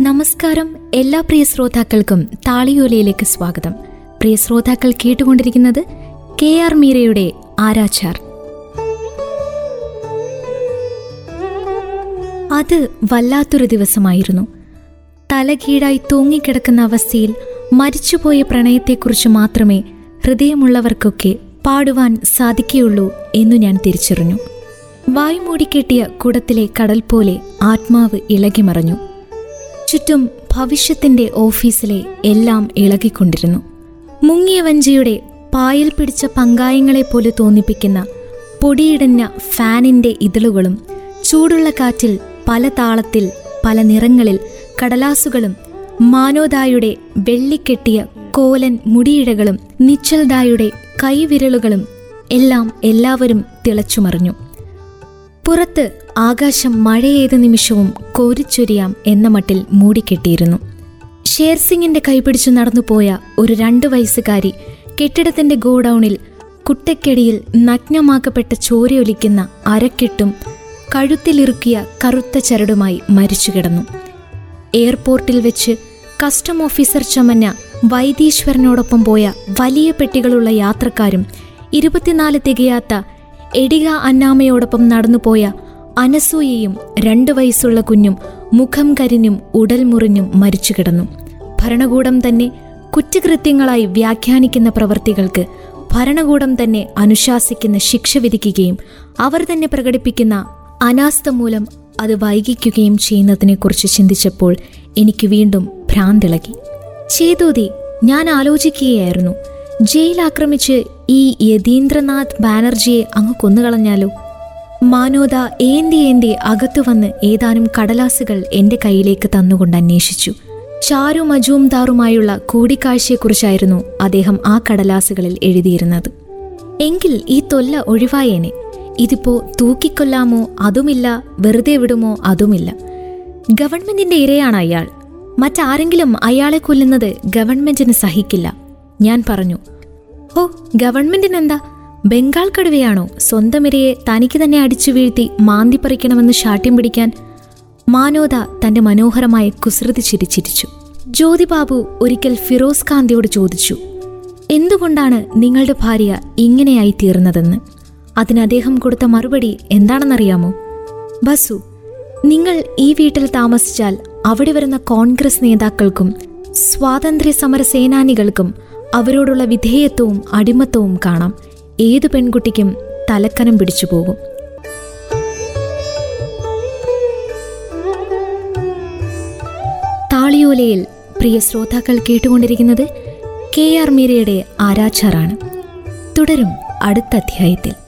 നമസ്കാരം എല്ലാ പ്രിയ ശ്രോതാക്കൾക്കും താളിയോലയിലേക്ക് സ്വാഗതം. പ്രിയ ശ്രോതാക്കൾ കേട്ടുകൊണ്ടിരിക്കുന്നത് കെ ആർ മീരയുടെ ആരാച്ചാർ. അത് വല്ലാത്തൊരു ദിവസമായിരുന്നു. തലകീഴായി തൂങ്ങിക്കിടക്കുന്ന അവസ്ഥയിൽ മരിച്ചുപോയ പ്രണയത്തെക്കുറിച്ച് മാത്രമേ ഹൃദയമുള്ളവർക്കൊക്കെ പാടുവാൻ സാധിക്കുകയുള്ളൂ എന്നു ഞാൻ തിരിച്ചറിഞ്ഞു. വായ്മൂടിക്കെട്ടിയ കുടത്തിലെ കടൽ പോലെ ആത്മാവ് ഇളകിമറഞ്ഞു. ചുറ്റും ഭവിഷ്യത്തിന്റെ ഓഫീസിലെ എല്ലാം ഇളകിക്കൊണ്ടിരുന്നു. മുങ്ങിയ വഞ്ചിയുടെ പായൽ പിടിച്ച പങ്കായങ്ങളെപ്പോലെ തോന്നിപ്പിക്കുന്ന പൊടിയിടഞ്ഞ ഫാനിന്റെ ഇതളുകളും ചൂടുള്ള കാറ്റിൽ പല താളത്തിൽ പല നിറങ്ങളിൽ കടലാസുകളും മാനോദായുടെ വെള്ളിക്കെട്ടിയ കോലൻ മുടിയിഴകളും നിശ്ചൽദായുടെ കൈവിരലുകളും എല്ലാം എല്ലാവരും തിളച്ചുമറിഞ്ഞു. പുറത്ത് ആകാശം മഴയേത് നിമിഷവും കോരിച്ചൊരിയാം എന്ന മട്ടിൽ മൂടിക്കെട്ടിയിരുന്നു. ഷേർസിംഗിന്റെ കൈപിടിച്ചു നടന്നുപോയ ഒരു രണ്ടു വയസ്സുകാരി കെട്ടിടത്തിന്റെ ഗോഡൌണിൽ കുട്ടക്കെടിയിൽ നഗ്നമാക്കപ്പെട്ട ചോരയൊലിക്കുന്ന അരക്കെട്ടും കഴുത്തിലിറുക്കിയ കറുത്ത ചരടുമായി മരിച്ചു കിടന്നു എയർപോർട്ടിൽ വെച്ച് കസ്റ്റം ഓഫീസർ ചമഞ്ഞ വൈദീശ്വരനോടൊപ്പം പോയ വലിയ പെട്ടികളുള്ള യാത്രക്കാരും ഇരുപത്തിനാല് തികയാത്ത എഡിക അന്നാമയോടൊപ്പം നടന്നുപോയ അനസൂയയും രണ്ടു വയസ്സുള്ള കുഞ്ഞും മുഖം കരിഞ്ഞും ഉടൽ മുറിഞ്ഞും മരിച്ചു കിടന്നു. ഭരണകൂടം തന്നെ കുറ്റകൃത്യങ്ങളായി വ്യാഖ്യാനിക്കുന്ന പ്രവർത്തികൾക്ക് ഭരണകൂടം തന്നെ അനുശാസിക്കുന്ന ശിക്ഷ വിധിക്കുകയും അവർ തന്നെ പ്രകടിപ്പിക്കുന്ന അനാസ്ഥ മൂലം അത് വൈകിക്കുകയും ചെയ്യുന്നതിനെക്കുറിച്ച് ചിന്തിച്ചപ്പോൾ എനിക്ക് വീണ്ടും ഭ്രാന്തിളകി. ചേതോതി ഞാൻ ആലോചിക്കുകയായിരുന്നു. ജയിൽ ആക്രമിച്ച് ഈ യതീന്ദ്രനാഥ് ബാനർജിയെ അങ്ങ് കൊന്നുകളഞ്ഞാലോ? മാനോദ ഏന്തി ഏന്തി അകത്തു വന്ന് ഏതാനും കടലാസുകൾ എന്റെ കയ്യിലേക്ക് തന്നുകൊണ്ട് അന്വേഷിച്ചു. ചാരു മജൂംദാറുമായുള്ള കൂടിക്കാഴ്ചയെക്കുറിച്ചായിരുന്നു അദ്ദേഹം ആ കടലാസുകളിൽ എഴുതിയിരുന്നത്. എങ്കിൽ ഈ തൊല്ല ഒഴിവായേനെ. ഇതിപ്പോ തൂക്കിക്കൊല്ലാമോ അതുമില്ല വെറുതെ വിടുമോ അതുമില്ല. ഗവൺമെന്റിന്റെ ഇരയാണ് അയാൾ. മറ്റാരെങ്കിലും അയാളെ കൊല്ലുന്നത് ഗവൺമെന്റിന് സഹിക്കില്ല. ഞാൻ പറഞ്ഞു ഓ ഗവൺമെന്റിനെന്താ? ബംഗാൾ കടുവയാണോ സ്വന്തം ഇരയെ തനിക്ക് തന്നെ അടിച്ചു വീഴ്ത്തി മാന്തി പറിക്കണമെന്ന് ശാഠ്യം പിടിക്കാൻ? മാനോദ തന്റെ മനോഹരമായ കുസൃതി ചിരിച്ചിരിച്ചു. ജ്യോതിബാബു ഒരിക്കൽ ഫിറോസ് കാന്തിയോട് ചോദിച്ചു എന്തുകൊണ്ടാണ് നിങ്ങളുടെ ഭാര്യ ഇങ്ങനെയായി തീർന്നതെന്ന്? അതിന് അദ്ദേഹം കൊടുത്ത മറുപടി എന്താണെന്നറിയാമോ? ബസു നിങ്ങൾ ഈ വീട്ടിൽ താമസിച്ചാൽ അവിടെ വരുന്ന കോൺഗ്രസ് നേതാക്കൾക്കും സ്വാതന്ത്ര്യ സമര സേനാനികൾക്കും അവരോടുള്ള വിധേയത്വവും അടിമത്തവും കാണാം. ഏതു പെൺകുട്ടിക്കും തലക്കനം പിടിച്ചു പോകും. താളിയോലയിൽ പ്രിയ ശ്രോതാക്കൾ കേട്ടുകൊണ്ടിരിക്കുന്നത് കെ ആർ മീരയുടെ ആരാച്ചാറാണ്. തുടരും അടുത്ത അധ്യായത്തിൽ.